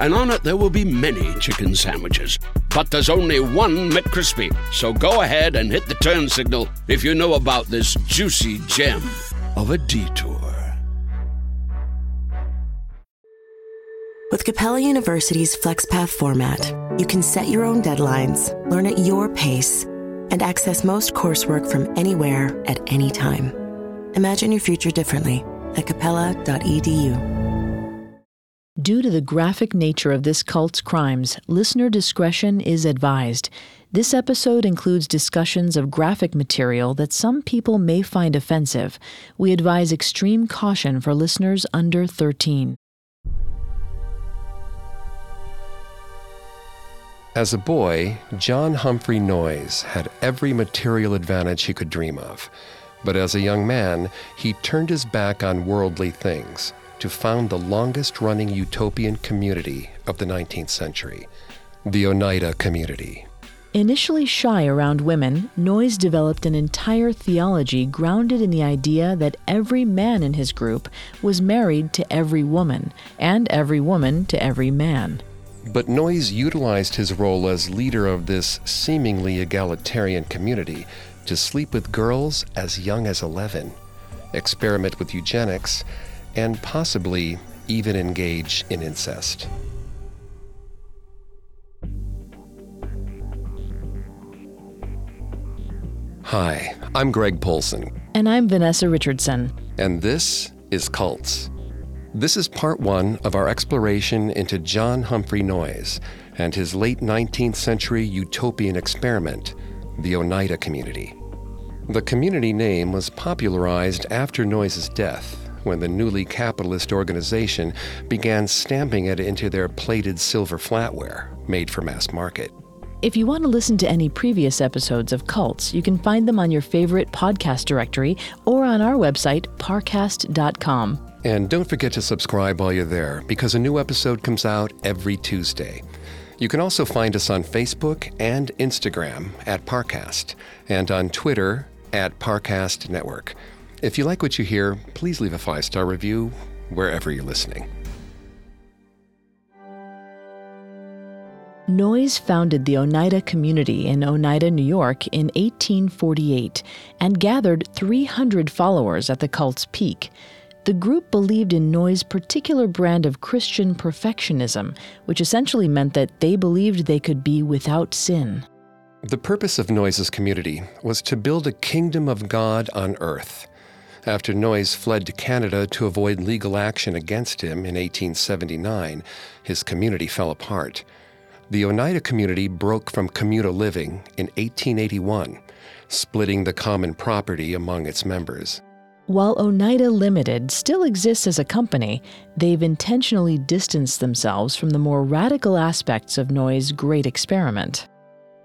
and on it there will be many chicken sandwiches. But there's only one McCrispy. So go ahead and hit the turn signal if you know about this juicy gem of a detour. With Capella University's FlexPath format, you can set your own deadlines, learn at your pace, and access most coursework from anywhere at any time. Imagine your future differently at capella.edu. Due to the graphic nature of this cult's crimes, listener discretion is advised. This episode includes discussions of graphic material that some people may find offensive. We advise extreme caution for listeners under 13. As a boy, John Humphrey Noyes had every material advantage he could dream of. But as a young man, he turned his back on worldly things to found the longest running utopian community of the 19th century, the Oneida community. Initially shy around women, Noyes developed an entire theology grounded in the idea that every man in his group was married to every woman, and every woman to every man. But Noyes utilized his role as leader of this seemingly egalitarian community to sleep with girls as young as 11, experiment with eugenics, and possibly even engage in incest. Hi, I'm Greg Polcyn. And I'm Vanessa Richardson. And this is Cults. This is part one of our exploration into John Humphrey Noyes and his late 19th century utopian experiment, the Oneida Community. The community name was popularized after Noyes' death when the newly capitalist organization began stamping it into their plated silver flatware made for mass market. If you want to listen to any previous episodes of Cults, you can find them on your favorite podcast directory or on our website, parcast.com. And don't forget to subscribe while you're there because a new episode comes out every Tuesday. You can also find us on Facebook and Instagram at Parcast and on Twitter at Parcast Network. If you like what you hear, please leave a five star review wherever you're listening. Noyes founded the Oneida community in Oneida, New York in 1848 and gathered 300 followers at the cult's peak. The group believed in Noyes' particular brand of Christian perfectionism, which essentially meant that they believed they could be without sin. The purpose of Noyes' community was to build a kingdom of God on earth. After Noyes fled to Canada to avoid legal action against him in 1879, his community fell apart. The Oneida community broke from communal living in 1881, splitting the common property among its members. While Oneida Limited still exists as a company, they've intentionally distanced themselves from the more radical aspects of Noyes' great experiment.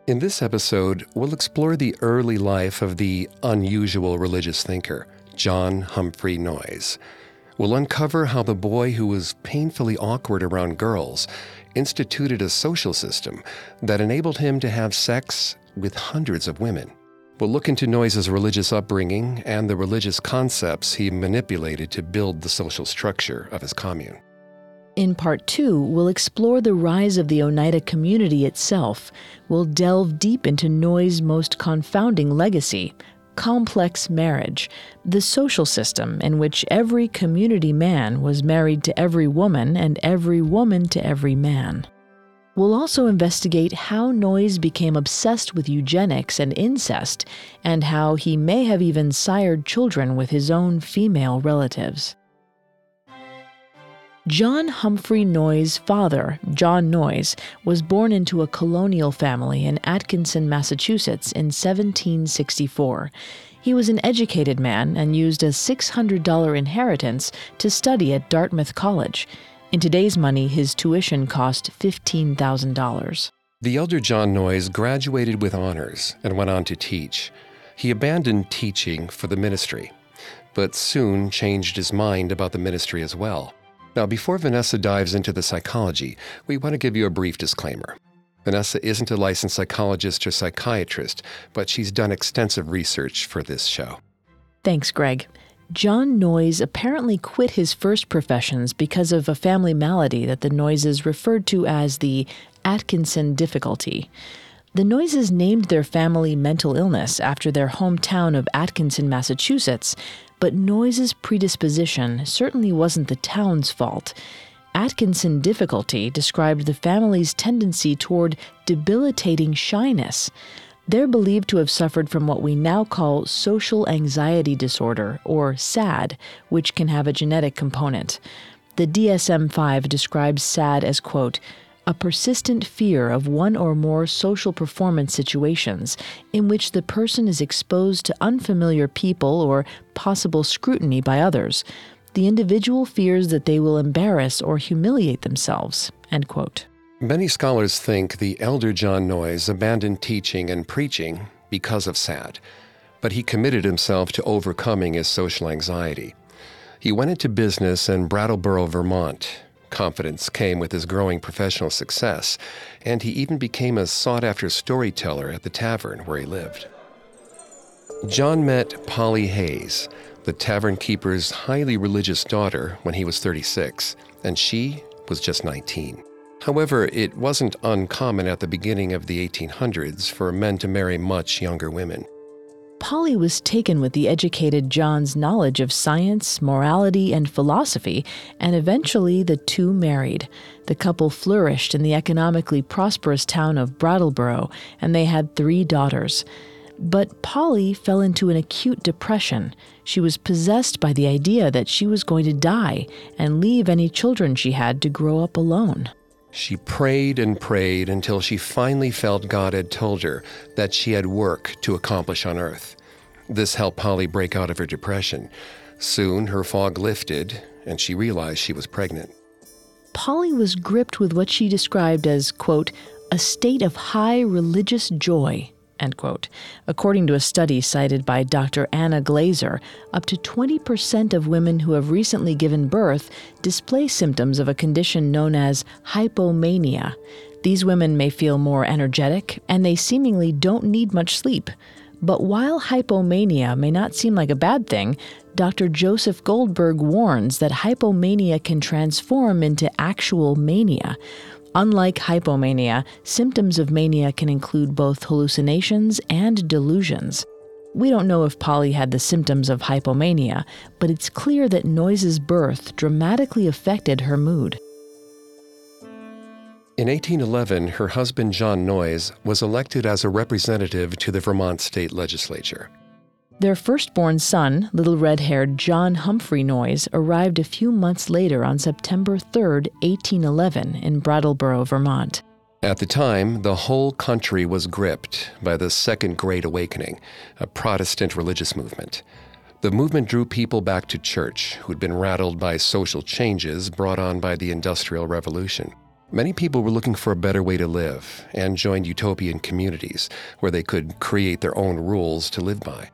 In this episode, we'll explore the early life of the unusual religious thinker. John Humphrey Noyes. We'll uncover how the boy who was painfully awkward around girls instituted a social system that enabled him to have sex with hundreds of women. We'll look into Noyes' religious upbringing and the religious concepts he manipulated to build the social structure of his commune. In part two, we'll explore the rise of the Oneida community itself. We'll delve deep into Noyes' most confounding legacy, complex marriage, the social system in which every community man was married to every woman and every woman to every man. We'll also investigate how Noyes became obsessed with eugenics and incest, and how he may have even sired children with his own female relatives. John Humphrey Noyes' father, John Noyes, was born into a colonial family in Atkinson, Massachusetts in 1764. He was an educated man and used a $600 inheritance to study at Dartmouth College. In today's money, his tuition cost $15,000. The elder John Noyes graduated with honors and went on to teach. He abandoned teaching for the ministry, but soon changed his mind about the ministry as well. Now, before Vanessa dives into the psychology, we want to give you a brief disclaimer. Vanessa isn't a licensed psychologist or psychiatrist, but she's done extensive research for this show. Thanks, Greg. John Noyes apparently quit his first professions because of a family malady that the Noyes referred to as the Atkinson difficulty. The Noyes named their family mental illness after their hometown of Atkinson, Massachusetts, but Noyes' predisposition certainly wasn't the town's fault. Atkinson difficulty described the family's tendency toward debilitating shyness. They're believed to have suffered from what we now call social anxiety disorder, or SAD, which can have a genetic component. The DSM 5 describes SAD as, quote, a persistent fear of one or more social performance situations in which the person is exposed to unfamiliar people or possible scrutiny by others. The individual fears that they will embarrass or humiliate themselves. End quote. Many scholars think the elder John Noyes abandoned teaching and preaching because of SAD, but he committed himself to overcoming his social anxiety. He went into business in Brattleboro, Vermont, Confidence came with his growing professional success, and he even became a sought after storyteller at the tavern where he lived. John met Polly Hayes, the tavern keeper's highly religious daughter, when he was 36, and she was just 19. However, it wasn't uncommon at the beginning of the 1800s for men to marry much younger women. Polly was taken with the educated John's knowledge of science, morality, and philosophy, and eventually the two married. The couple flourished in the economically prosperous town of Brattleboro, and they had three daughters. But Polly fell into an acute depression. She was possessed by the idea that she was going to die and leave any children she had to grow up alone. She prayed and prayed until she finally felt God had told her that she had work to accomplish on earth. This helped Polly break out of her depression. Soon her fog lifted, and she realized she was pregnant. Polly was gripped with what she described as, quote, a state of high religious joy End quote. According to a study cited by Dr. Anna Glaser, up to 20% of women who have recently given birth display symptoms of a condition known as hypomania. These women may feel more energetic, and they seemingly don't need much sleep. But while hypomania may not seem like a bad thing, Dr. Joseph Goldberg warns that hypomania can transform into actual mania. Unlike hypomania, symptoms of mania can include both hallucinations and delusions. We don't know if Polly had the symptoms of hypomania, but it's clear that Noyes' birth dramatically affected her mood. In 1811, her husband John Noyes was elected as a representative to the Vermont state legislature. Their firstborn son, little red haired John Humphrey Noyes, arrived a few months later on September 3, 1811, in Brattleboro, Vermont. At the time, the whole country was gripped by the Second Great Awakening, a Protestant religious movement. The movement drew people back to church who'd been rattled by social changes brought on by the Industrial Revolution. Many people were looking for a better way to live and joined utopian communities where they could create their own rules to live by.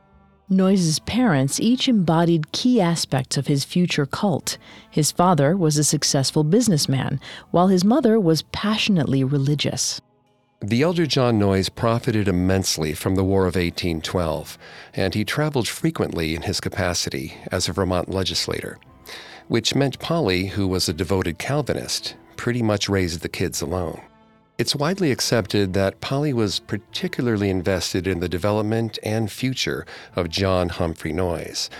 Noyes' parents each embodied key aspects of his future cult. His father was a successful businessman, while his mother was passionately religious. The elder John Noyes profited immensely from the War of 1812, and he traveled frequently in his capacity as a Vermont legislator, which meant Polly, who was a devoted Calvinist, pretty much raised the kids alone. It's widely accepted that Polly was particularly invested in the development and future of John Humphrey Noyes.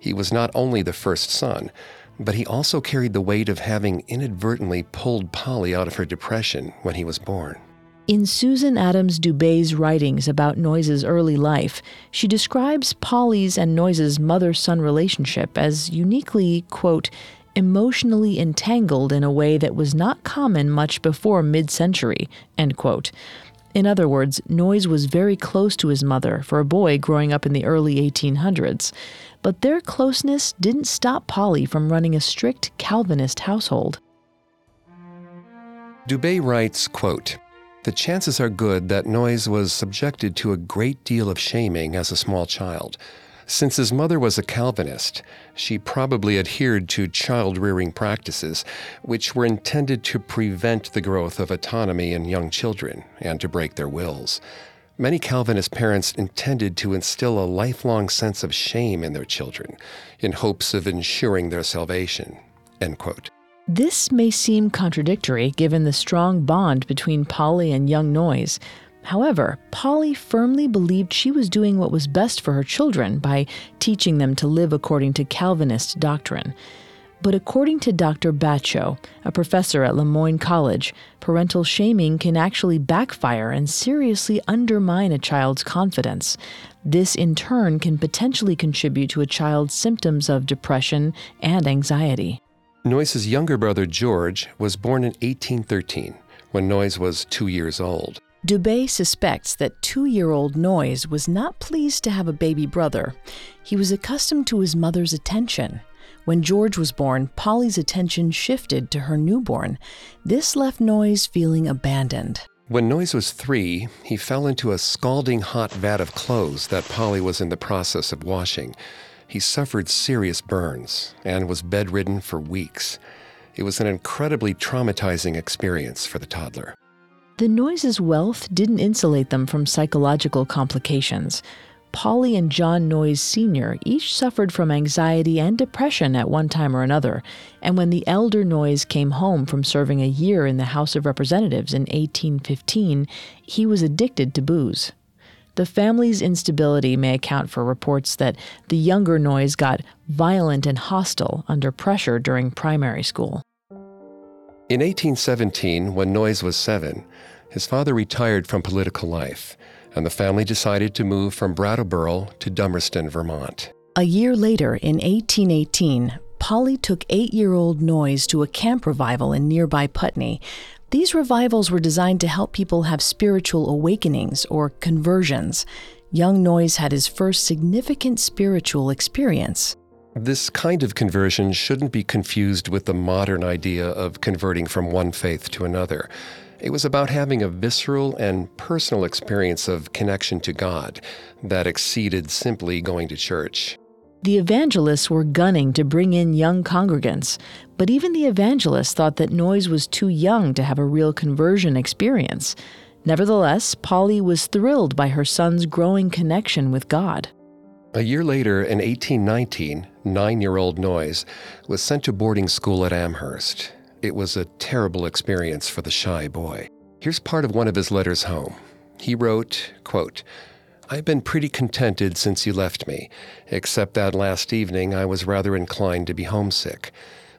He was not only the first son, but he also carried the weight of having inadvertently pulled Polly out of her depression when he was born. In Susan Adams Dubé's writings about Noyes' early life, she describes Polly's and Noyes' mother son relationship as uniquely, quote, emotionally entangled in a way that was not common much before mid century. In other words, Noyes was very close to his mother for a boy growing up in the early 1800s. But their closeness didn't stop Polly from running a strict Calvinist household. Dubé writes, quote, the chances are good that Noyes was subjected to a great deal of shaming as a small child. Since his mother was a Calvinist, she probably adhered to child rearing practices, which were intended to prevent the growth of autonomy in young children and to break their wills. Many Calvinist parents intended to instill a lifelong sense of shame in their children in hopes of ensuring their salvation. This may seem contradictory given the strong bond between Polly and young Noyes. However, Polly firmly believed she was doing what was best for her children by teaching them to live according to Calvinist doctrine. But according to Dr. Batcho, a professor at Le Moyne College, parental shaming can actually backfire and seriously undermine a child's confidence. This, in turn, can potentially contribute to a child's symptoms of depression and anxiety. Noyes' younger brother George was born in 1813 when Noyes was two years old. Dubé suspects that two year old Noyes was not pleased to have a baby brother. He was accustomed to his mother's attention. When George was born, Polly's attention shifted to her newborn. This left Noyes feeling abandoned. When Noyes was three, he fell into a scalding hot vat of clothes that Polly was in the process of washing. He suffered serious burns and was bedridden for weeks. It was an incredibly traumatizing experience for the toddler. The Noyes' wealth didn't insulate them from psychological complications. Polly and John Noyes Sr. each suffered from anxiety and depression at one time or another, and when the elder Noyes came home from serving a year in the House of Representatives in 1815, he was addicted to booze. The family's instability may account for reports that the younger Noyes got violent and hostile under pressure during primary school. In 1817, when Noyes was seven, his father retired from political life, and the family decided to move from Brattleboro to Dummerston, Vermont. A year later, in 1818, Polly took eight year old Noyes to a camp revival in nearby Putney, these revivals were designed to help people have spiritual awakenings or conversions. Young Noyes had his first significant spiritual experience. This kind of conversion shouldn't be confused with the modern idea of converting from one faith to another. It was about having a visceral and personal experience of connection to God that exceeded simply going to church. The evangelists were gunning to bring in young congregants, but even the evangelists thought that Noyes was too young to have a real conversion experience. Nevertheless, Polly was thrilled by her son's growing connection with God. A year later, in 1819, nine year old Noyes was sent to boarding school at Amherst. It was a terrible experience for the shy boy. Here's part of one of his letters home. He wrote, quote, I've been pretty contented since you left me, except that last evening I was rather inclined to be homesick.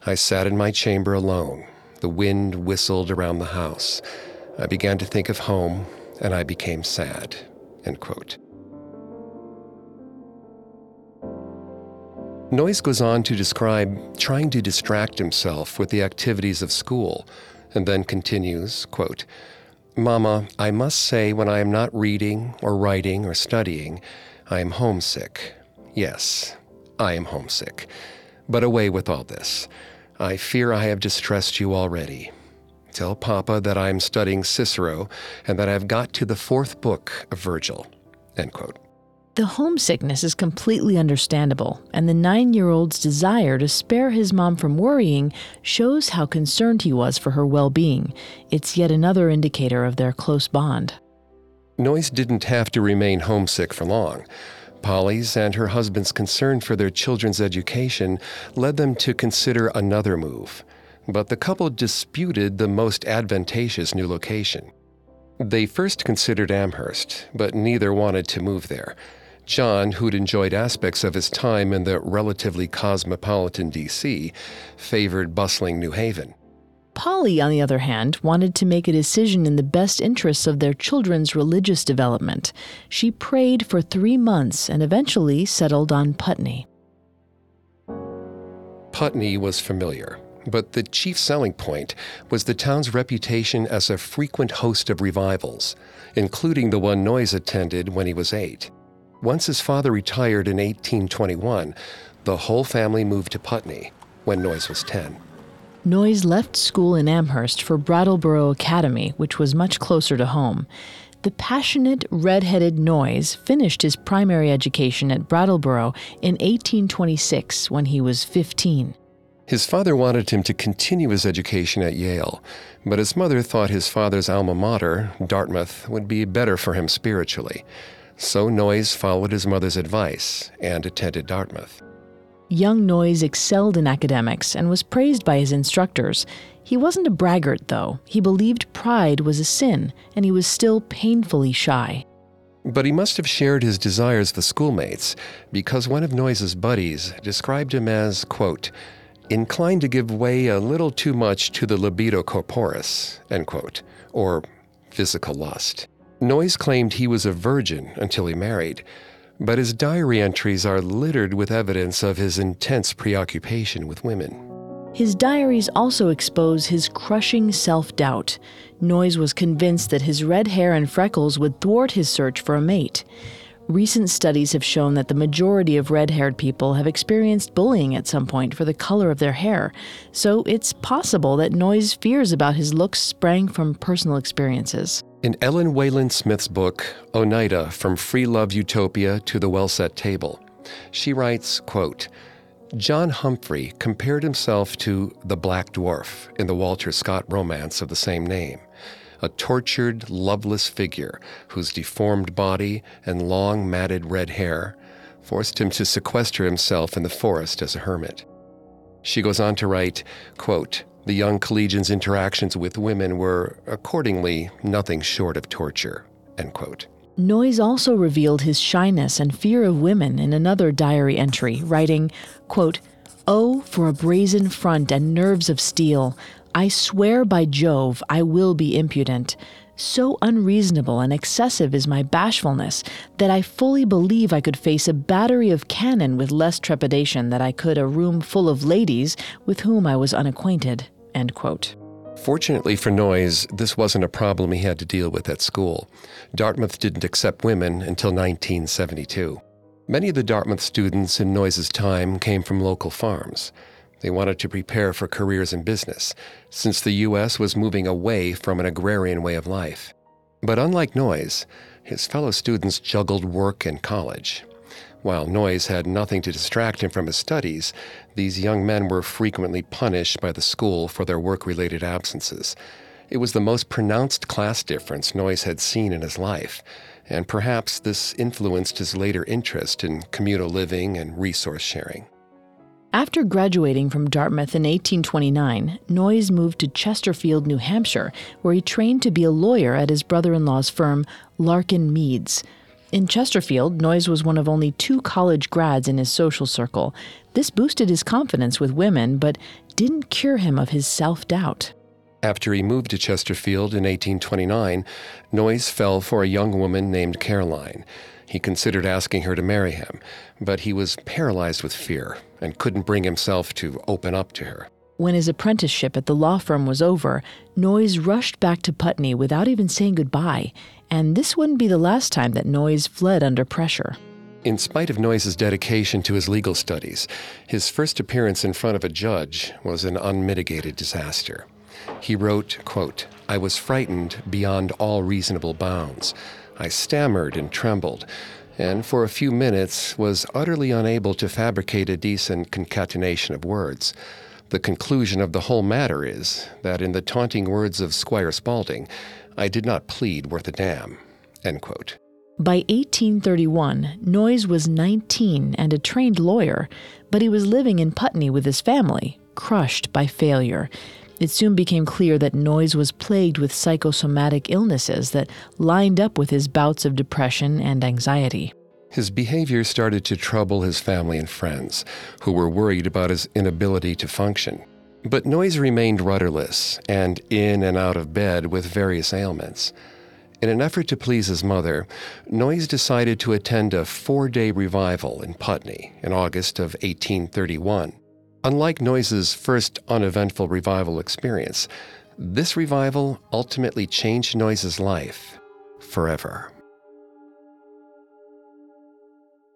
I sat in my chamber alone. The wind whistled around the house. I began to think of home, and I became sad. End quote. Noyes goes on to describe trying to distract himself with the activities of school, and then continues, quote, Mama, I must say when I am not reading or writing or studying, I am homesick. Yes, I am homesick. But away with all this. I fear I have distressed you already. Tell Papa that I am studying Cicero and that I have got to the fourth book of Virgil. End quote. The homesickness is completely understandable, and the nine year old's desire to spare his mom from worrying shows how concerned he was for her well being. It's yet another indicator of their close bond. Noyes didn't have to remain homesick for long. Polly's and her husband's concern for their children's education led them to consider another move. But the couple disputed the most advantageous new location. They first considered Amherst, but neither wanted to move there. John, who'd enjoyed aspects of his time in the relatively cosmopolitan D.C., favored bustling New Haven. Polly, on the other hand, wanted to make a decision in the best interests of their children's religious development. She prayed for three months and eventually settled on Putney. Putney was familiar, but the chief selling point was the town's reputation as a frequent host of revivals, including the one Noyes attended when he was eight. Once his father retired in 1821, the whole family moved to Putney when Noyes was 10. Noyes left school in Amherst for Brattleboro Academy, which was much closer to home. The passionate, red-headed Noyes finished his primary education at Brattleboro in 1826 when he was 15. His father wanted him to continue his education at Yale, but his mother thought his father's alma mater, Dartmouth, would be better for him spiritually. So Noyes followed his mother's advice and attended Dartmouth. Young Noyes excelled in academics and was praised by his instructors. He wasn't a braggart, though. He believed pride was a sin, and he was still painfully shy. But he must have shared his desires with schoolmates, because one of Noyes's buddies described him as, quote, inclined to give way a little too much to the libido corporis, end quote, or physical lust. Noyes claimed he was a virgin until he married, but his diary entries are littered with evidence of his intense preoccupation with women. His diaries also expose his crushing self doubt. Noyes was convinced that his red hair and freckles would thwart his search for a mate. Recent studies have shown that the majority of red haired people have experienced bullying at some point for the color of their hair, so it's possible that Noyes' fears about his looks sprang from personal experiences. In Ellen Wayland Smith's book, Oneida From Free Love Utopia to the Well Set Table, she writes, quote, John Humphrey compared himself to the Black Dwarf in the Walter Scott romance of the same name a tortured, loveless figure whose deformed body and long, matted red hair forced him to sequester himself in the forest as a hermit. She goes on to write, quote, the young collegian's interactions with women were, accordingly, nothing short of torture. End quote. Noyes also revealed his shyness and fear of women in another diary entry, writing, quote, Oh, for a brazen front and nerves of steel, I swear by Jove I will be impudent. So unreasonable and excessive is my bashfulness that I fully believe I could face a battery of cannon with less trepidation than I could a room full of ladies with whom I was unacquainted. Fortunately for Noyes, this wasn't a problem he had to deal with at school. Dartmouth didn't accept women until 1972. Many of the Dartmouth students in Noyes's time came from local farms. They wanted to prepare for careers in business, since the U.S. was moving away from an agrarian way of life. But unlike Noyes, his fellow students juggled work and college. While Noyes had nothing to distract him from his studies, these young men were frequently punished by the school for their work related absences. It was the most pronounced class difference Noyes had seen in his life, and perhaps this influenced his later interest in communal living and resource sharing. After graduating from Dartmouth in 1829, Noyes moved to Chesterfield, New Hampshire, where he trained to be a lawyer at his brother in law's firm, Larkin Mead's. In Chesterfield, Noyes was one of only two college grads in his social circle. This boosted his confidence with women, but didn't cure him of his self doubt. After he moved to Chesterfield in 1829, Noyes fell for a young woman named Caroline. He considered asking her to marry him, but he was paralyzed with fear and couldn't bring himself to open up to her. When his apprenticeship at the law firm was over, Noyes rushed back to Putney without even saying goodbye, and this wouldn't be the last time that Noyes fled under pressure. In spite of Noyes's dedication to his legal studies, his first appearance in front of a judge was an unmitigated disaster. He wrote, quote, I was frightened beyond all reasonable bounds. I stammered and trembled, and for a few minutes was utterly unable to fabricate a decent concatenation of words. The conclusion of the whole matter is that, in the taunting words of Squire Spaulding, I did not plead worth a damn. By 1831, Noyes was 19 and a trained lawyer, but he was living in Putney with his family, crushed by failure. It soon became clear that Noyes was plagued with psychosomatic illnesses that lined up with his bouts of depression and anxiety. His behavior started to trouble his family and friends, who were worried about his inability to function. But Noyes remained rudderless and in and out of bed with various ailments. In an effort to please his mother, Noyes decided to attend a four day revival in Putney in August of 1831. Unlike Noyes's first uneventful revival experience, this revival ultimately changed Noyes's life forever.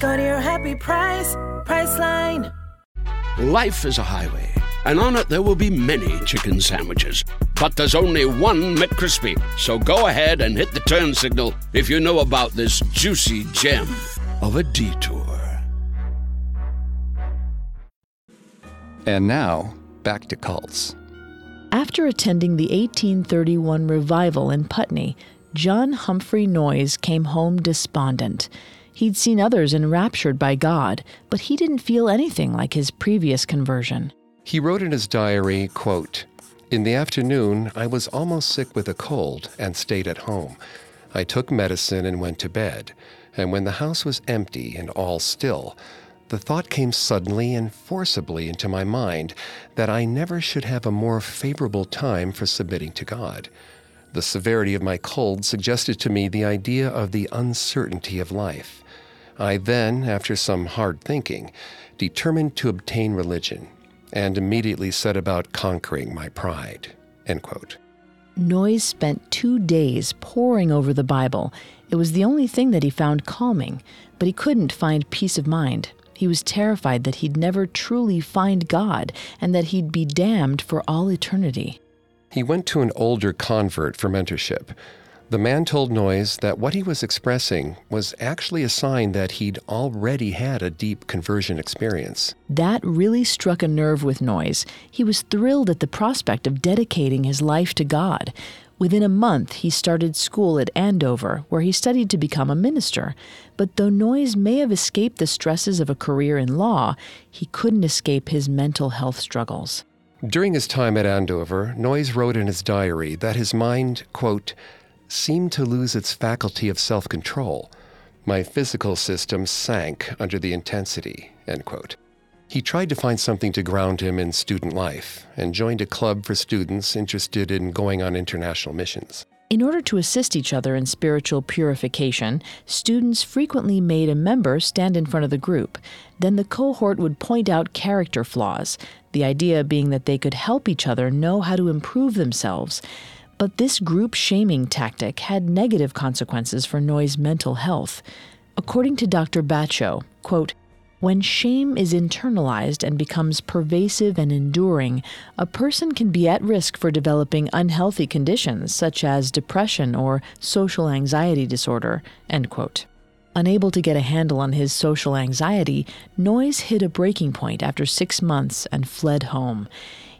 Go to your happy price, Priceline. Life is a highway, and on it there will be many chicken sandwiches. But there's only one McCrispy. So go ahead and hit the turn signal if you know about this juicy gem of a detour. And now, back to cults. After attending the 1831 revival in Putney, John Humphrey Noyes came home despondent. He'd seen others enraptured by God, but he didn't feel anything like his previous conversion. He wrote in his diary, quote, In the afternoon, I was almost sick with a cold and stayed at home. I took medicine and went to bed. And when the house was empty and all still, the thought came suddenly and forcibly into my mind that I never should have a more favorable time for submitting to God. The severity of my cold suggested to me the idea of the uncertainty of life. I then, after some hard thinking, determined to obtain religion and immediately set about conquering my pride. End quote. Noyes spent two days poring over the Bible. It was the only thing that he found calming, but he couldn't find peace of mind. He was terrified that he'd never truly find God and that he'd be damned for all eternity. He went to an older convert for mentorship. The man told Noyes that what he was expressing was actually a sign that he'd already had a deep conversion experience. That really struck a nerve with Noyes. He was thrilled at the prospect of dedicating his life to God. Within a month, he started school at Andover, where he studied to become a minister. But though Noyes may have escaped the stresses of a career in law, he couldn't escape his mental health struggles. During his time at Andover, Noyes wrote in his diary that his mind, quote, seemed to lose its faculty of self control. My physical system sank under the intensity, end quote. He tried to find something to ground him in student life and joined a club for students interested in going on international missions. In order to assist each other in spiritual purification, students frequently made a member stand in front of the group. Then the cohort would point out character flaws, the idea being that they could help each other know how to improve themselves. But this group shaming tactic had negative consequences for Noyes' mental health. According to Dr. Batcho, quote, when shame is internalized and becomes pervasive and enduring, a person can be at risk for developing unhealthy conditions such as depression or social anxiety disorder. End quote. Unable to get a handle on his social anxiety, Noyes hit a breaking point after six months and fled home.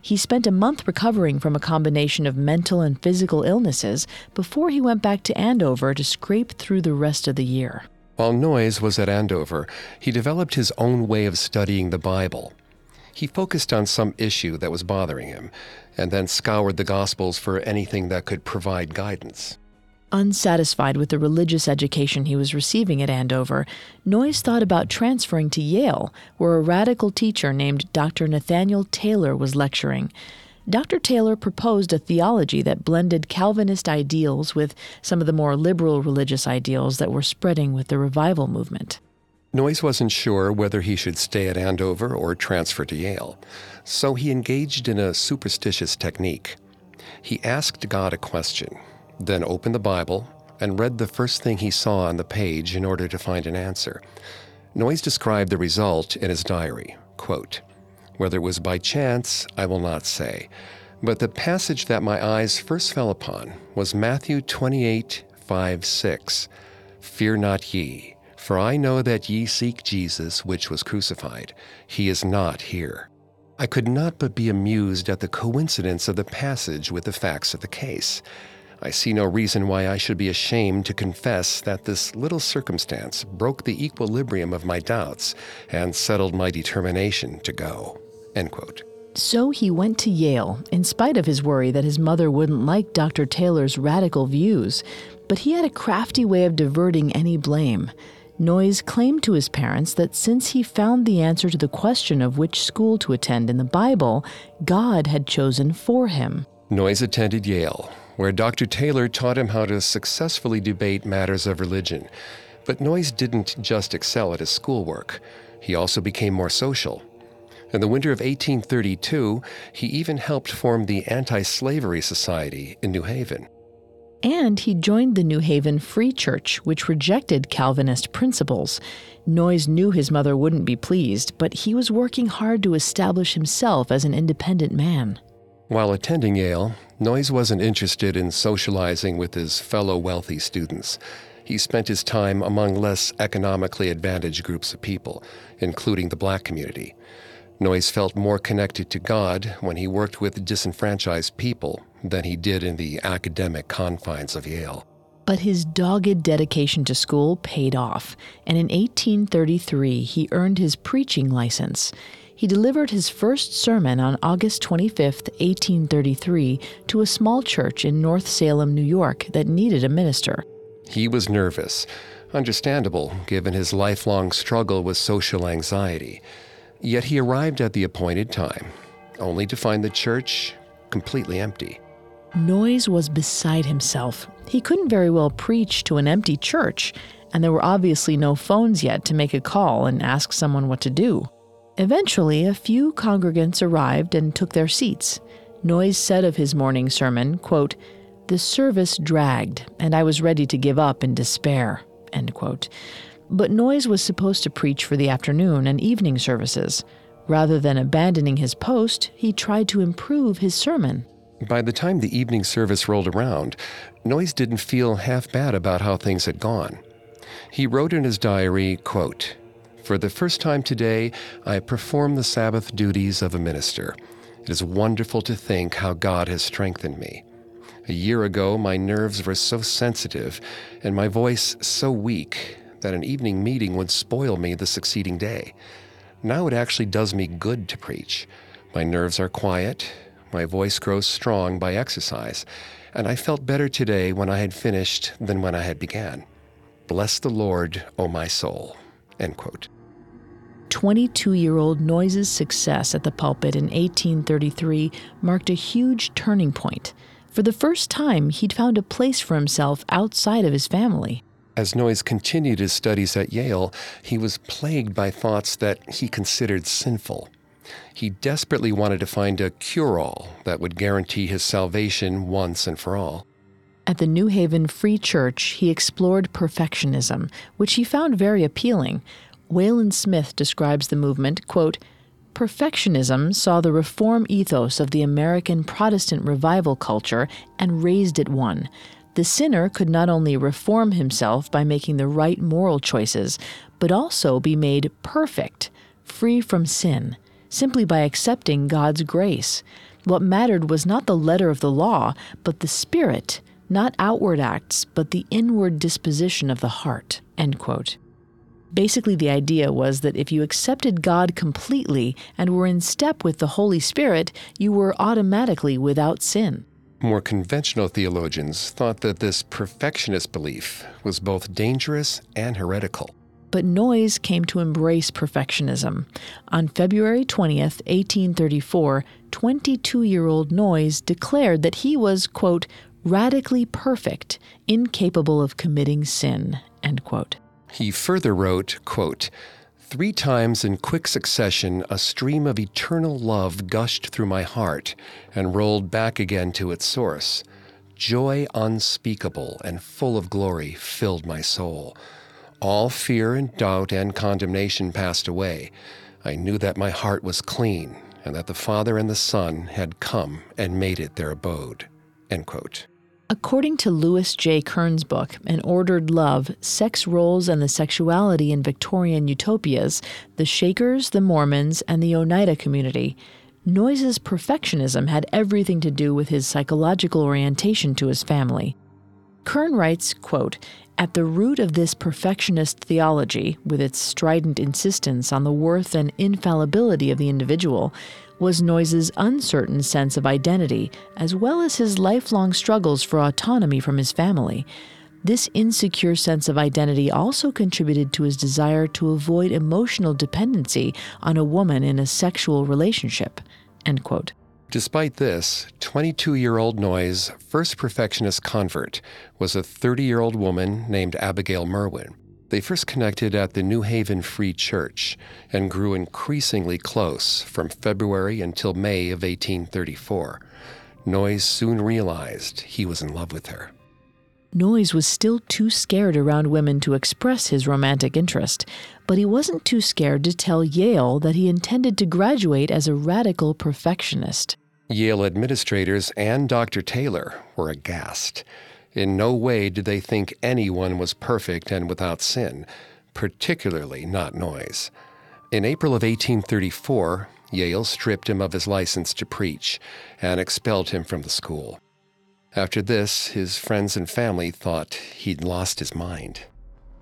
He spent a month recovering from a combination of mental and physical illnesses before he went back to Andover to scrape through the rest of the year. While Noyes was at Andover, he developed his own way of studying the Bible. He focused on some issue that was bothering him, and then scoured the Gospels for anything that could provide guidance. Unsatisfied with the religious education he was receiving at Andover, Noyes thought about transferring to Yale, where a radical teacher named Dr. Nathaniel Taylor was lecturing. Dr. Taylor proposed a theology that blended Calvinist ideals with some of the more liberal religious ideals that were spreading with the revival movement. Noyes wasn't sure whether he should stay at Andover or transfer to Yale, so he engaged in a superstitious technique. He asked God a question, then opened the Bible and read the first thing he saw on the page in order to find an answer. Noyes described the result in his diary. Quote, whether it was by chance, I will not say. But the passage that my eyes first fell upon was Matthew 28 5 6. Fear not ye, for I know that ye seek Jesus, which was crucified. He is not here. I could not but be amused at the coincidence of the passage with the facts of the case. I see no reason why I should be ashamed to confess that this little circumstance broke the equilibrium of my doubts and settled my determination to go. End quote. So he went to Yale, in spite of his worry that his mother wouldn't like Dr. Taylor's radical views. But he had a crafty way of diverting any blame. Noyes claimed to his parents that since he found the answer to the question of which school to attend in the Bible, God had chosen for him. Noyes attended Yale, where Dr. Taylor taught him how to successfully debate matters of religion. But Noyes didn't just excel at his schoolwork, he also became more social. In the winter of 1832, he even helped form the Anti Slavery Society in New Haven. And he joined the New Haven Free Church, which rejected Calvinist principles. Noyes knew his mother wouldn't be pleased, but he was working hard to establish himself as an independent man. While attending Yale, Noyes wasn't interested in socializing with his fellow wealthy students. He spent his time among less economically advantaged groups of people, including the black community. Noyes felt more connected to God when he worked with disenfranchised people than he did in the academic confines of Yale. But his dogged dedication to school paid off, and in 1833 he earned his preaching license. He delivered his first sermon on August 25, 1833, to a small church in North Salem, New York, that needed a minister. He was nervous, understandable given his lifelong struggle with social anxiety. Yet he arrived at the appointed time, only to find the church completely empty. Noyes was beside himself. He couldn't very well preach to an empty church, and there were obviously no phones yet to make a call and ask someone what to do. Eventually, a few congregants arrived and took their seats. Noyes said of his morning sermon, quote, The service dragged, and I was ready to give up in despair. End quote. But Noyes was supposed to preach for the afternoon and evening services. Rather than abandoning his post, he tried to improve his sermon. By the time the evening service rolled around, Noyes didn't feel half bad about how things had gone. He wrote in his diary, quote, for the first time today, I perform the Sabbath duties of a minister. It is wonderful to think how God has strengthened me. A year ago, my nerves were so sensitive and my voice so weak that an evening meeting would spoil me the succeeding day. Now it actually does me good to preach. My nerves are quiet, my voice grows strong by exercise, and I felt better today when I had finished than when I had began. Bless the Lord, O my soul. End quote. 22 year old Noyes' success at the pulpit in 1833 marked a huge turning point. For the first time, he'd found a place for himself outside of his family. As Noyes continued his studies at Yale, he was plagued by thoughts that he considered sinful. He desperately wanted to find a cure all that would guarantee his salvation once and for all. At the New Haven Free Church, he explored perfectionism, which he found very appealing, Wayland Smith describes the movement, quote, Perfectionism saw the reform ethos of the American Protestant revival culture and raised it one. The sinner could not only reform himself by making the right moral choices, but also be made perfect, free from sin, simply by accepting God's grace. What mattered was not the letter of the law, but the spirit, not outward acts, but the inward disposition of the heart. End quote. Basically, the idea was that if you accepted God completely and were in step with the Holy Spirit, you were automatically without sin. More conventional theologians thought that this perfectionist belief was both dangerous and heretical. But Noyes came to embrace perfectionism. On February 20th, 1834, 22 year old Noyes declared that he was, quote, radically perfect, incapable of committing sin, end quote. He further wrote, quote, Three times in quick succession, a stream of eternal love gushed through my heart and rolled back again to its source. Joy unspeakable and full of glory filled my soul. All fear and doubt and condemnation passed away. I knew that my heart was clean and that the Father and the Son had come and made it their abode. End quote. According to Louis J. Kern's book, An Ordered Love Sex Roles and the Sexuality in Victorian Utopias, the Shakers, the Mormons, and the Oneida community, Noyes' perfectionism had everything to do with his psychological orientation to his family. Kern writes, quote, At the root of this perfectionist theology, with its strident insistence on the worth and infallibility of the individual, was Noyes' uncertain sense of identity, as well as his lifelong struggles for autonomy from his family. This insecure sense of identity also contributed to his desire to avoid emotional dependency on a woman in a sexual relationship. End quote. Despite this, 22 year old Noyes' first perfectionist convert was a 30 year old woman named Abigail Merwin. They first connected at the New Haven Free Church and grew increasingly close from February until May of 1834. Noyes soon realized he was in love with her. Noyes was still too scared around women to express his romantic interest, but he wasn't too scared to tell Yale that he intended to graduate as a radical perfectionist. Yale administrators and Dr. Taylor were aghast. In no way did they think anyone was perfect and without sin, particularly not Noyes. In April of 1834, Yale stripped him of his license to preach and expelled him from the school. After this, his friends and family thought he'd lost his mind.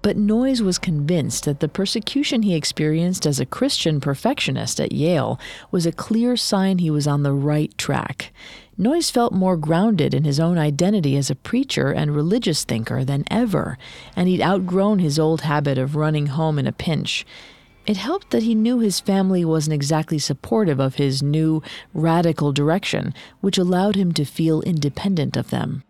But Noyes was convinced that the persecution he experienced as a Christian perfectionist at Yale was a clear sign he was on the right track. Noyes felt more grounded in his own identity as a preacher and religious thinker than ever, and he'd outgrown his old habit of running home in a pinch. It helped that he knew his family wasn't exactly supportive of his new, radical direction, which allowed him to feel independent of them.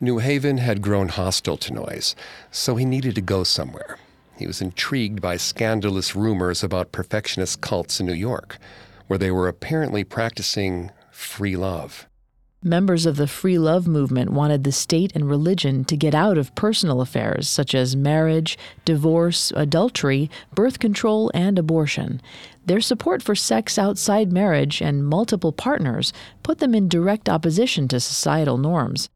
New Haven had grown hostile to Noyes, so he needed to go somewhere. He was intrigued by scandalous rumors about perfectionist cults in New York, where they were apparently practicing free love. Members of the free love movement wanted the state and religion to get out of personal affairs such as marriage, divorce, adultery, birth control, and abortion. Their support for sex outside marriage and multiple partners put them in direct opposition to societal norms.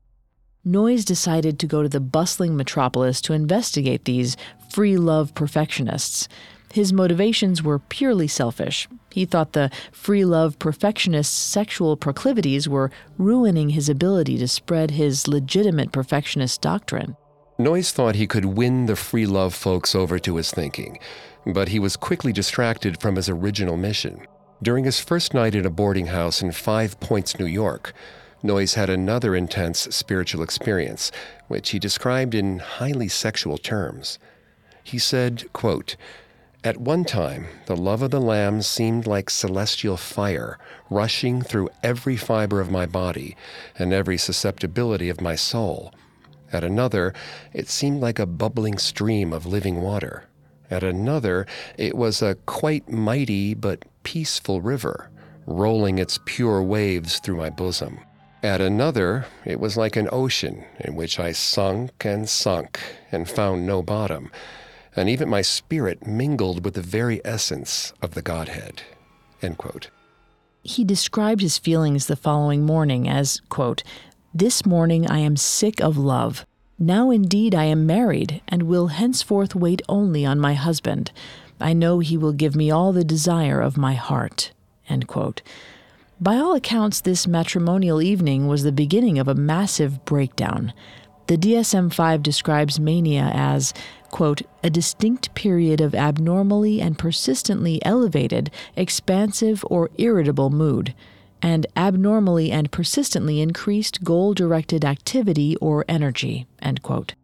Noyes decided to go to the bustling metropolis to investigate these free love perfectionists. His motivations were purely selfish. He thought the free love perfectionist's sexual proclivities were ruining his ability to spread his legitimate perfectionist doctrine. Noyes thought he could win the free love folks over to his thinking, but he was quickly distracted from his original mission. During his first night in a boarding house in Five Points, New York, Noyes had another intense spiritual experience, which he described in highly sexual terms. He said, quote, at one time, the love of the Lamb seemed like celestial fire rushing through every fiber of my body and every susceptibility of my soul. At another, it seemed like a bubbling stream of living water. At another, it was a quite mighty but peaceful river, rolling its pure waves through my bosom. At another, it was like an ocean in which I sunk and sunk and found no bottom and even my spirit mingled with the very essence of the Godhead. End quote. He described his feelings the following morning as, quote, This morning I am sick of love. Now indeed I am married, and will henceforth wait only on my husband. I know he will give me all the desire of my heart. End quote. By all accounts, this matrimonial evening was the beginning of a massive breakdown. The DSM 5 describes mania as quote, a distinct period of abnormally and persistently elevated, expansive, or irritable mood, and abnormally and persistently increased goal directed activity or energy, end quote.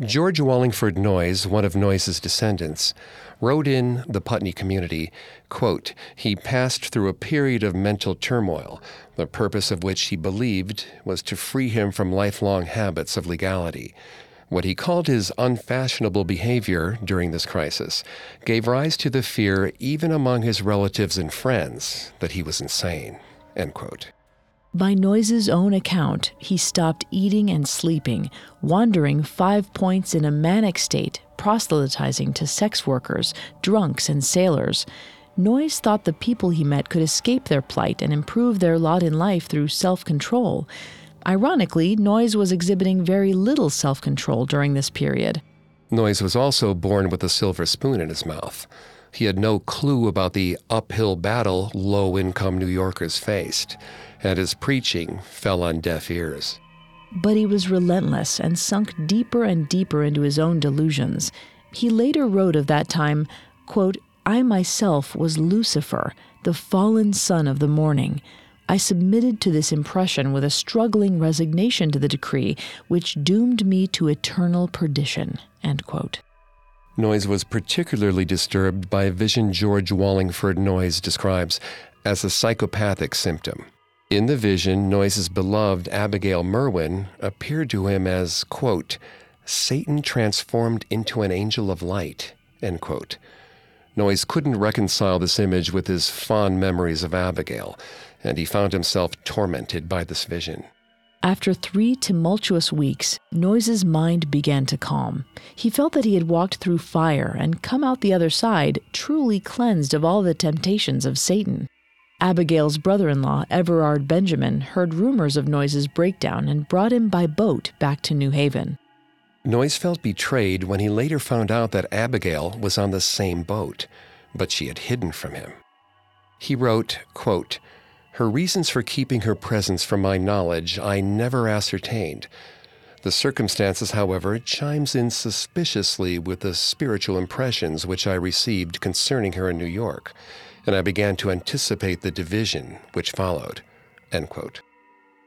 George Wallingford Noyes, one of Noyes's descendants, wrote in the Putney community, quote, he passed through a period of mental turmoil, the purpose of which he believed was to free him from lifelong habits of legality. What he called his unfashionable behavior during this crisis gave rise to the fear, even among his relatives and friends, that he was insane. By Noyes's own account, he stopped eating and sleeping, wandering five points in a manic state, proselytizing to sex workers, drunks, and sailors. Noyes thought the people he met could escape their plight and improve their lot in life through self control. Ironically, Noyes was exhibiting very little self control during this period. Noyes was also born with a silver spoon in his mouth. He had no clue about the uphill battle low income New Yorkers faced, and his preaching fell on deaf ears. But he was relentless and sunk deeper and deeper into his own delusions. He later wrote of that time, quote, I myself was Lucifer, the fallen son of the morning. I submitted to this impression with a struggling resignation to the decree, which doomed me to eternal perdition. End quote. Noyes was particularly disturbed by a vision George Wallingford Noyes describes as a psychopathic symptom. In the vision, Noyes's beloved Abigail Merwin appeared to him as, quote, Satan transformed into an angel of light, end quote. Noyes couldn't reconcile this image with his fond memories of Abigail, and he found himself tormented by this vision. After three tumultuous weeks, Noyes's mind began to calm. He felt that he had walked through fire and come out the other side truly cleansed of all the temptations of Satan. Abigail's brother in law, Everard Benjamin, heard rumors of Noyes's breakdown and brought him by boat back to New Haven. Noyes felt betrayed when he later found out that Abigail was on the same boat, but she had hidden from him. He wrote, quote, her reasons for keeping her presence from my knowledge I never ascertained. The circumstances, however, chimes in suspiciously with the spiritual impressions which I received concerning her in New York, and I began to anticipate the division which followed.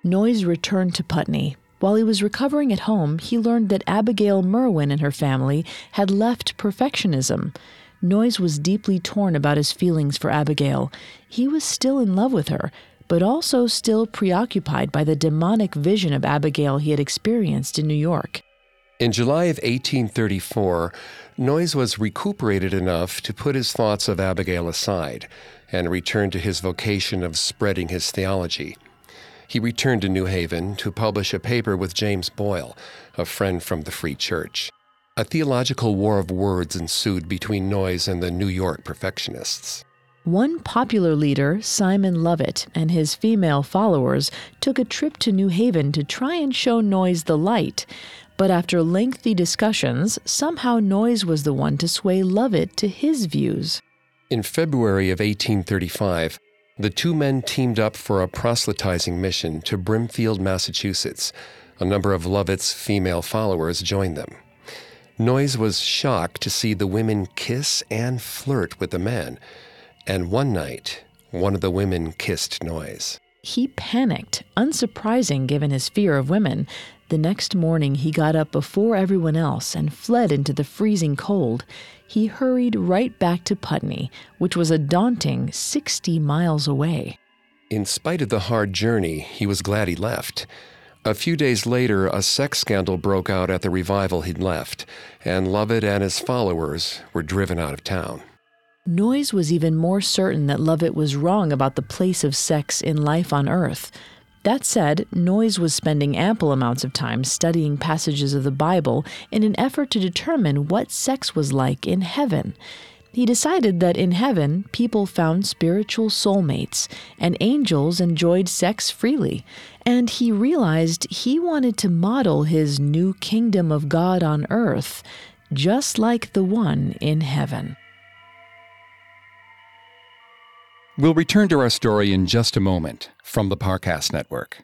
Noyes returned to Putney. While he was recovering at home, he learned that Abigail Merwin and her family had left perfectionism. Noyes was deeply torn about his feelings for Abigail. He was still in love with her, but also still preoccupied by the demonic vision of Abigail he had experienced in New York. In July of 1834, Noyes was recuperated enough to put his thoughts of Abigail aside and return to his vocation of spreading his theology. He returned to New Haven to publish a paper with James Boyle, a friend from the Free Church. A theological war of words ensued between Noyes and the New York perfectionists. One popular leader, Simon Lovett, and his female followers took a trip to New Haven to try and show Noyes the light. But after lengthy discussions, somehow Noyes was the one to sway Lovett to his views. In February of 1835, the two men teamed up for a proselytizing mission to Brimfield, Massachusetts. A number of Lovett's female followers joined them. Noyes was shocked to see the women kiss and flirt with the men. And one night, one of the women kissed Noyes. He panicked, unsurprising given his fear of women. The next morning, he got up before everyone else and fled into the freezing cold. He hurried right back to Putney, which was a daunting 60 miles away. In spite of the hard journey, he was glad he left. A few days later, a sex scandal broke out at the revival he'd left, and Lovett and his followers were driven out of town. Noyes was even more certain that Lovett was wrong about the place of sex in life on earth. That said, Noyes was spending ample amounts of time studying passages of the Bible in an effort to determine what sex was like in heaven. He decided that in heaven, people found spiritual soulmates and angels enjoyed sex freely. And he realized he wanted to model his new kingdom of God on earth, just like the one in heaven. We'll return to our story in just a moment from the Parcast Network.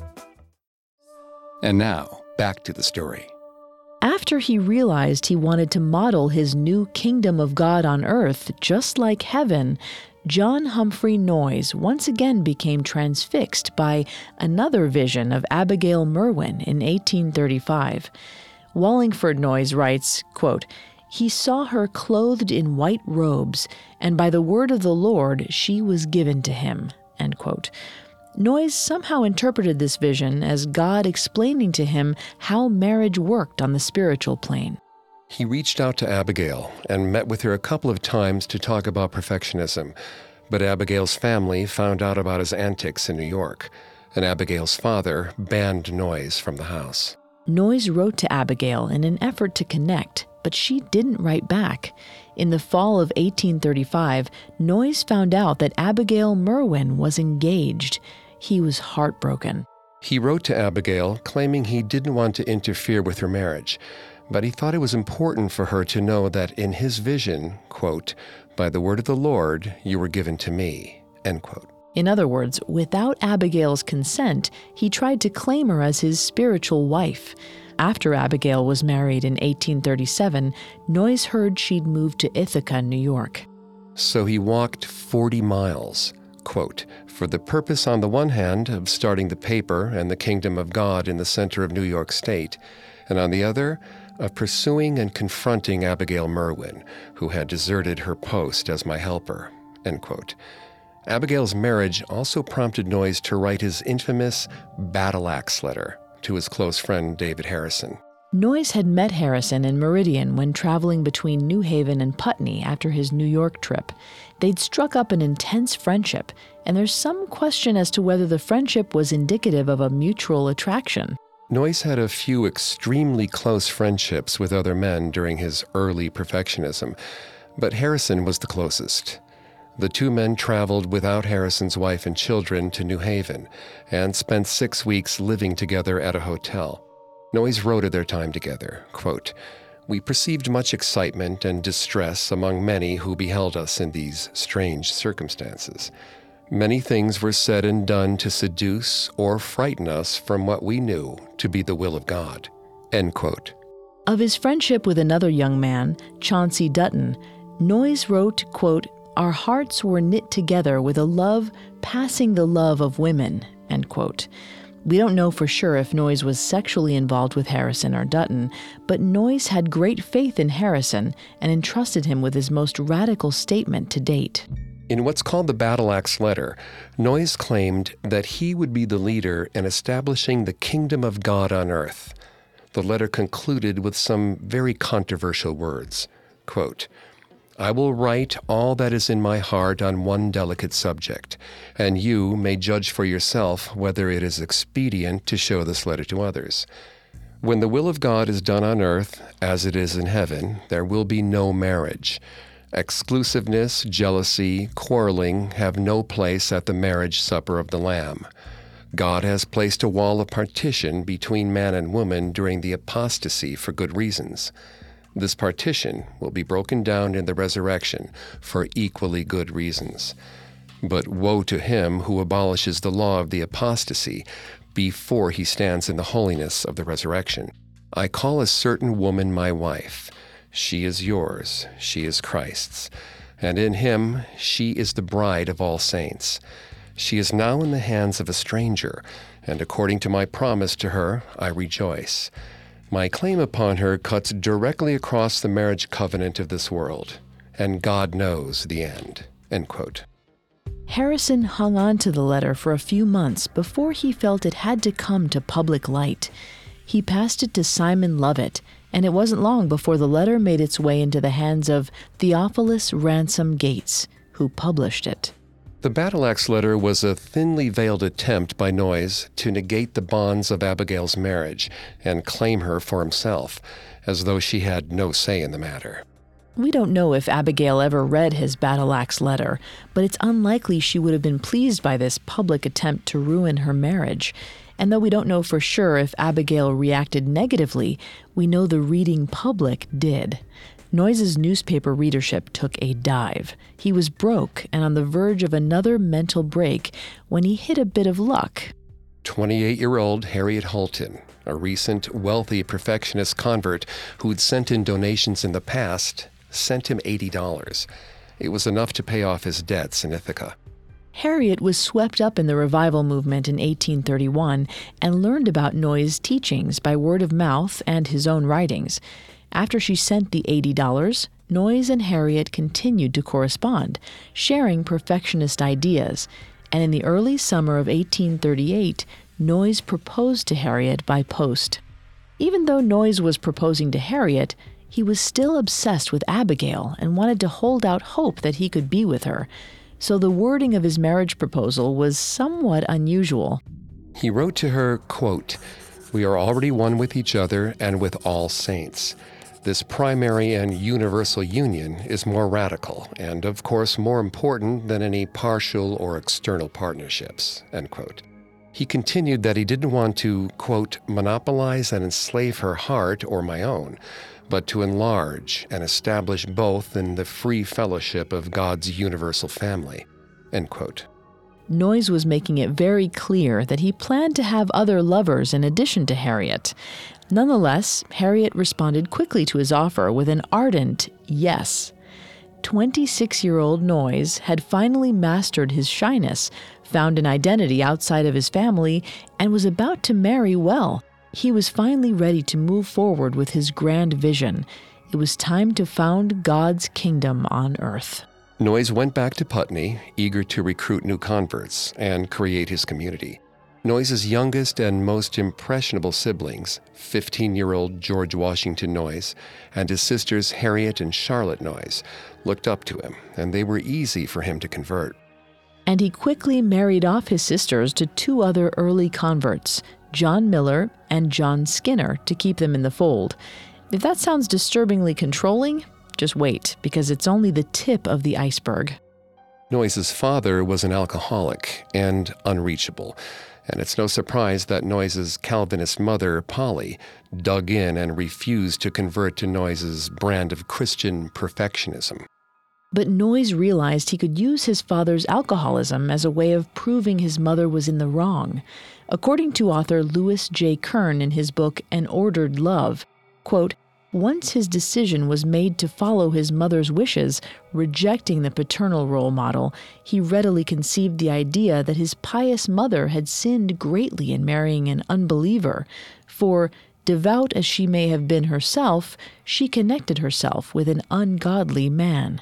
And now, back to the story. After he realized he wanted to model his new kingdom of God on earth just like heaven, John Humphrey Noyes once again became transfixed by another vision of Abigail Merwin in 1835. Wallingford Noyes writes, quote, He saw her clothed in white robes, and by the word of the Lord she was given to him. End quote. Noyes somehow interpreted this vision as God explaining to him how marriage worked on the spiritual plane. He reached out to Abigail and met with her a couple of times to talk about perfectionism, but Abigail's family found out about his antics in New York, and Abigail's father banned Noyes from the house. Noyes wrote to Abigail in an effort to connect, but she didn't write back. In the fall of 1835, Noyes found out that Abigail Merwin was engaged. He was heartbroken. He wrote to Abigail claiming he didn't want to interfere with her marriage, but he thought it was important for her to know that in his vision, quote, by the word of the Lord you were given to me, end quote. In other words, without Abigail's consent, he tried to claim her as his spiritual wife. After Abigail was married in 1837, Noyes heard she'd moved to Ithaca, New York. So he walked 40 miles, quote, for the purpose, on the one hand, of starting the paper and the kingdom of God in the center of New York State, and on the other, of pursuing and confronting Abigail Merwin, who had deserted her post as my helper. Abigail's marriage also prompted Noyes to write his infamous battle axe letter to his close friend David Harrison. Noyes had met Harrison in Meriden when traveling between New Haven and Putney after his New York trip. They'd struck up an intense friendship, and there's some question as to whether the friendship was indicative of a mutual attraction. Noyes had a few extremely close friendships with other men during his early perfectionism, but Harrison was the closest. The two men traveled without Harrison's wife and children to New Haven and spent six weeks living together at a hotel. Noyes wrote of their time together, quote, We perceived much excitement and distress among many who beheld us in these strange circumstances. Many things were said and done to seduce or frighten us from what we knew to be the will of God. Of his friendship with another young man, Chauncey Dutton, Noyes wrote, quote, Our hearts were knit together with a love passing the love of women, end quote. We don't know for sure if Noyes was sexually involved with Harrison or Dutton, but Noyes had great faith in Harrison and entrusted him with his most radical statement to date. In what's called the Battle Axe letter, Noyes claimed that he would be the leader in establishing the kingdom of God on earth. The letter concluded with some very controversial words. Quote, I will write all that is in my heart on one delicate subject, and you may judge for yourself whether it is expedient to show this letter to others. When the will of God is done on earth as it is in heaven, there will be no marriage. Exclusiveness, jealousy, quarreling have no place at the marriage supper of the Lamb. God has placed a wall of partition between man and woman during the apostasy for good reasons. This partition will be broken down in the resurrection for equally good reasons. But woe to him who abolishes the law of the apostasy before he stands in the holiness of the resurrection. I call a certain woman my wife she is yours, she is Christ's, and in him she is the bride of all saints. She is now in the hands of a stranger, and according to my promise to her, I rejoice. My claim upon her cuts directly across the marriage covenant of this world, and God knows the end. End quote. Harrison hung on to the letter for a few months before he felt it had to come to public light. He passed it to Simon Lovett, and it wasn't long before the letter made its way into the hands of Theophilus Ransom Gates, who published it. The Battle Axe letter was a thinly veiled attempt by Noyes to negate the bonds of Abigail's marriage and claim her for himself, as though she had no say in the matter. We don't know if Abigail ever read his Battle Axe letter, but it's unlikely she would have been pleased by this public attempt to ruin her marriage. And though we don't know for sure if Abigail reacted negatively, we know the reading public did. Noyes's newspaper readership took a dive. He was broke and on the verge of another mental break when he hit a bit of luck. 28 year old Harriet Holton, a recent wealthy perfectionist convert who'd sent in donations in the past, sent him $80. It was enough to pay off his debts in Ithaca. Harriet was swept up in the revival movement in 1831 and learned about Noyes' teachings by word of mouth and his own writings. After she sent the $80, Noyes and Harriet continued to correspond, sharing perfectionist ideas. and in the early summer of 1838, Noyes proposed to Harriet by post. Even though Noyes was proposing to Harriet, he was still obsessed with Abigail and wanted to hold out hope that he could be with her. So the wording of his marriage proposal was somewhat unusual. He wrote to her, quote, We are already one with each other and with all saints. This primary and universal union is more radical and, of course, more important than any partial or external partnerships. End quote. He continued that he didn't want to, quote, monopolize and enslave her heart or my own, but to enlarge and establish both in the free fellowship of God's universal family, end quote. Noyes was making it very clear that he planned to have other lovers in addition to Harriet. Nonetheless, Harriet responded quickly to his offer with an ardent yes. 26 year old Noyes had finally mastered his shyness, found an identity outside of his family, and was about to marry well. He was finally ready to move forward with his grand vision. It was time to found God's kingdom on earth. Noyes went back to Putney, eager to recruit new converts and create his community. Noyes's youngest and most impressionable siblings, 15 year old George Washington Noyes and his sisters Harriet and Charlotte Noyes, looked up to him, and they were easy for him to convert. And he quickly married off his sisters to two other early converts, John Miller and John Skinner, to keep them in the fold. If that sounds disturbingly controlling, just wait, because it's only the tip of the iceberg. Noyes's father was an alcoholic and unreachable, and it's no surprise that Noyes's Calvinist mother, Polly, dug in and refused to convert to Noyes's brand of Christian perfectionism. But Noyes realized he could use his father's alcoholism as a way of proving his mother was in the wrong. According to author Louis J. Kern in his book An Ordered Love, quote, once his decision was made to follow his mother's wishes, rejecting the paternal role model, he readily conceived the idea that his pious mother had sinned greatly in marrying an unbeliever, for, devout as she may have been herself, she connected herself with an ungodly man.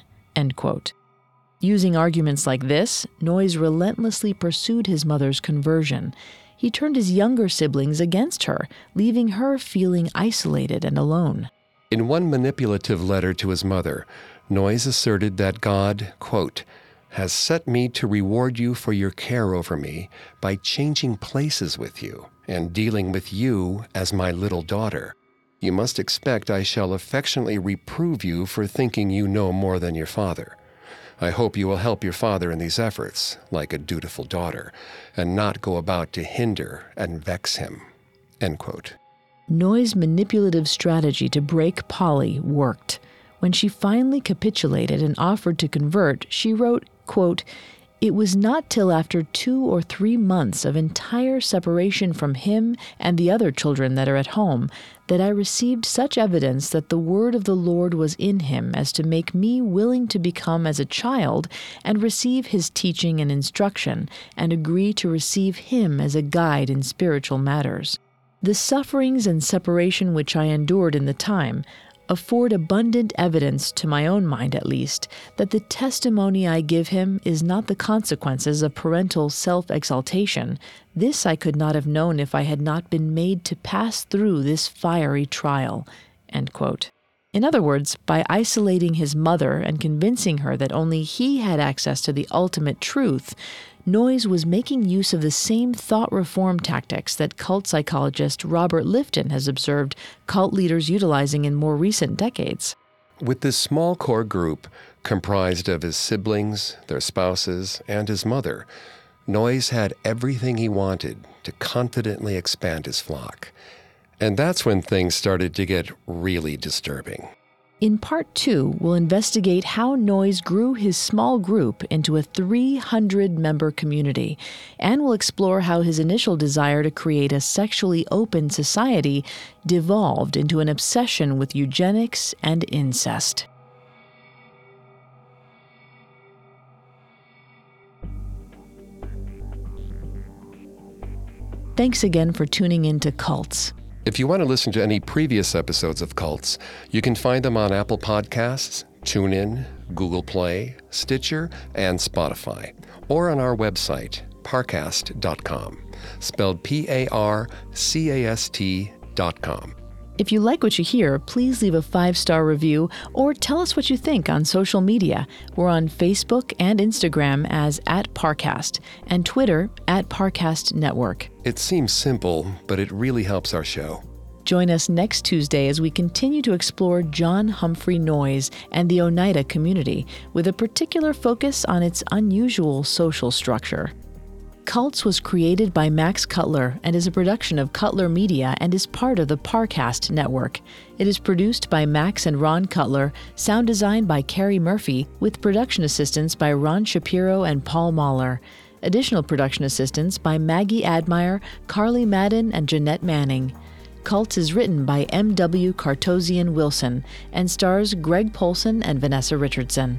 Using arguments like this, Noyes relentlessly pursued his mother's conversion. He turned his younger siblings against her, leaving her feeling isolated and alone. In one manipulative letter to his mother, Noyes asserted that God, quote, has set me to reward you for your care over me by changing places with you and dealing with you as my little daughter. You must expect I shall affectionately reprove you for thinking you know more than your father. I hope you will help your father in these efforts, like a dutiful daughter, and not go about to hinder and vex him. End quote. Noyes' manipulative strategy to break Polly worked. When she finally capitulated and offered to convert, she wrote, quote, It was not till after two or three months of entire separation from him and the other children that are at home that I received such evidence that the word of the Lord was in him as to make me willing to become as a child and receive his teaching and instruction and agree to receive him as a guide in spiritual matters. The sufferings and separation which I endured in the time afford abundant evidence, to my own mind at least, that the testimony I give him is not the consequences of parental self exaltation. This I could not have known if I had not been made to pass through this fiery trial. In other words, by isolating his mother and convincing her that only he had access to the ultimate truth, Noyes was making use of the same thought reform tactics that cult psychologist Robert Lifton has observed cult leaders utilizing in more recent decades. With this small core group, comprised of his siblings, their spouses, and his mother, Noyes had everything he wanted to confidently expand his flock. And that's when things started to get really disturbing. In part two, we'll investigate how Noyes grew his small group into a 300 member community, and we'll explore how his initial desire to create a sexually open society devolved into an obsession with eugenics and incest. Thanks again for tuning in to Cults. If you want to listen to any previous episodes of Cults, you can find them on Apple Podcasts, TuneIn, Google Play, Stitcher, and Spotify, or on our website, parcast.com, spelled P A R C A S T.com. If you like what you hear, please leave a five star review or tell us what you think on social media. We're on Facebook and Instagram as at Parcast and Twitter at Parcast Network. It seems simple, but it really helps our show. Join us next Tuesday as we continue to explore John Humphrey Noyes and the Oneida community with a particular focus on its unusual social structure. Cults was created by Max Cutler and is a production of Cutler Media and is part of the Parcast network. It is produced by Max and Ron Cutler, sound designed by Carrie Murphy, with production assistance by Ron Shapiro and Paul Mahler. Additional production assistance by Maggie Admire, Carly Madden, and Jeanette Manning. Cults is written by M.W. Cartozian Wilson and stars Greg Polcyn and Vanessa Richardson.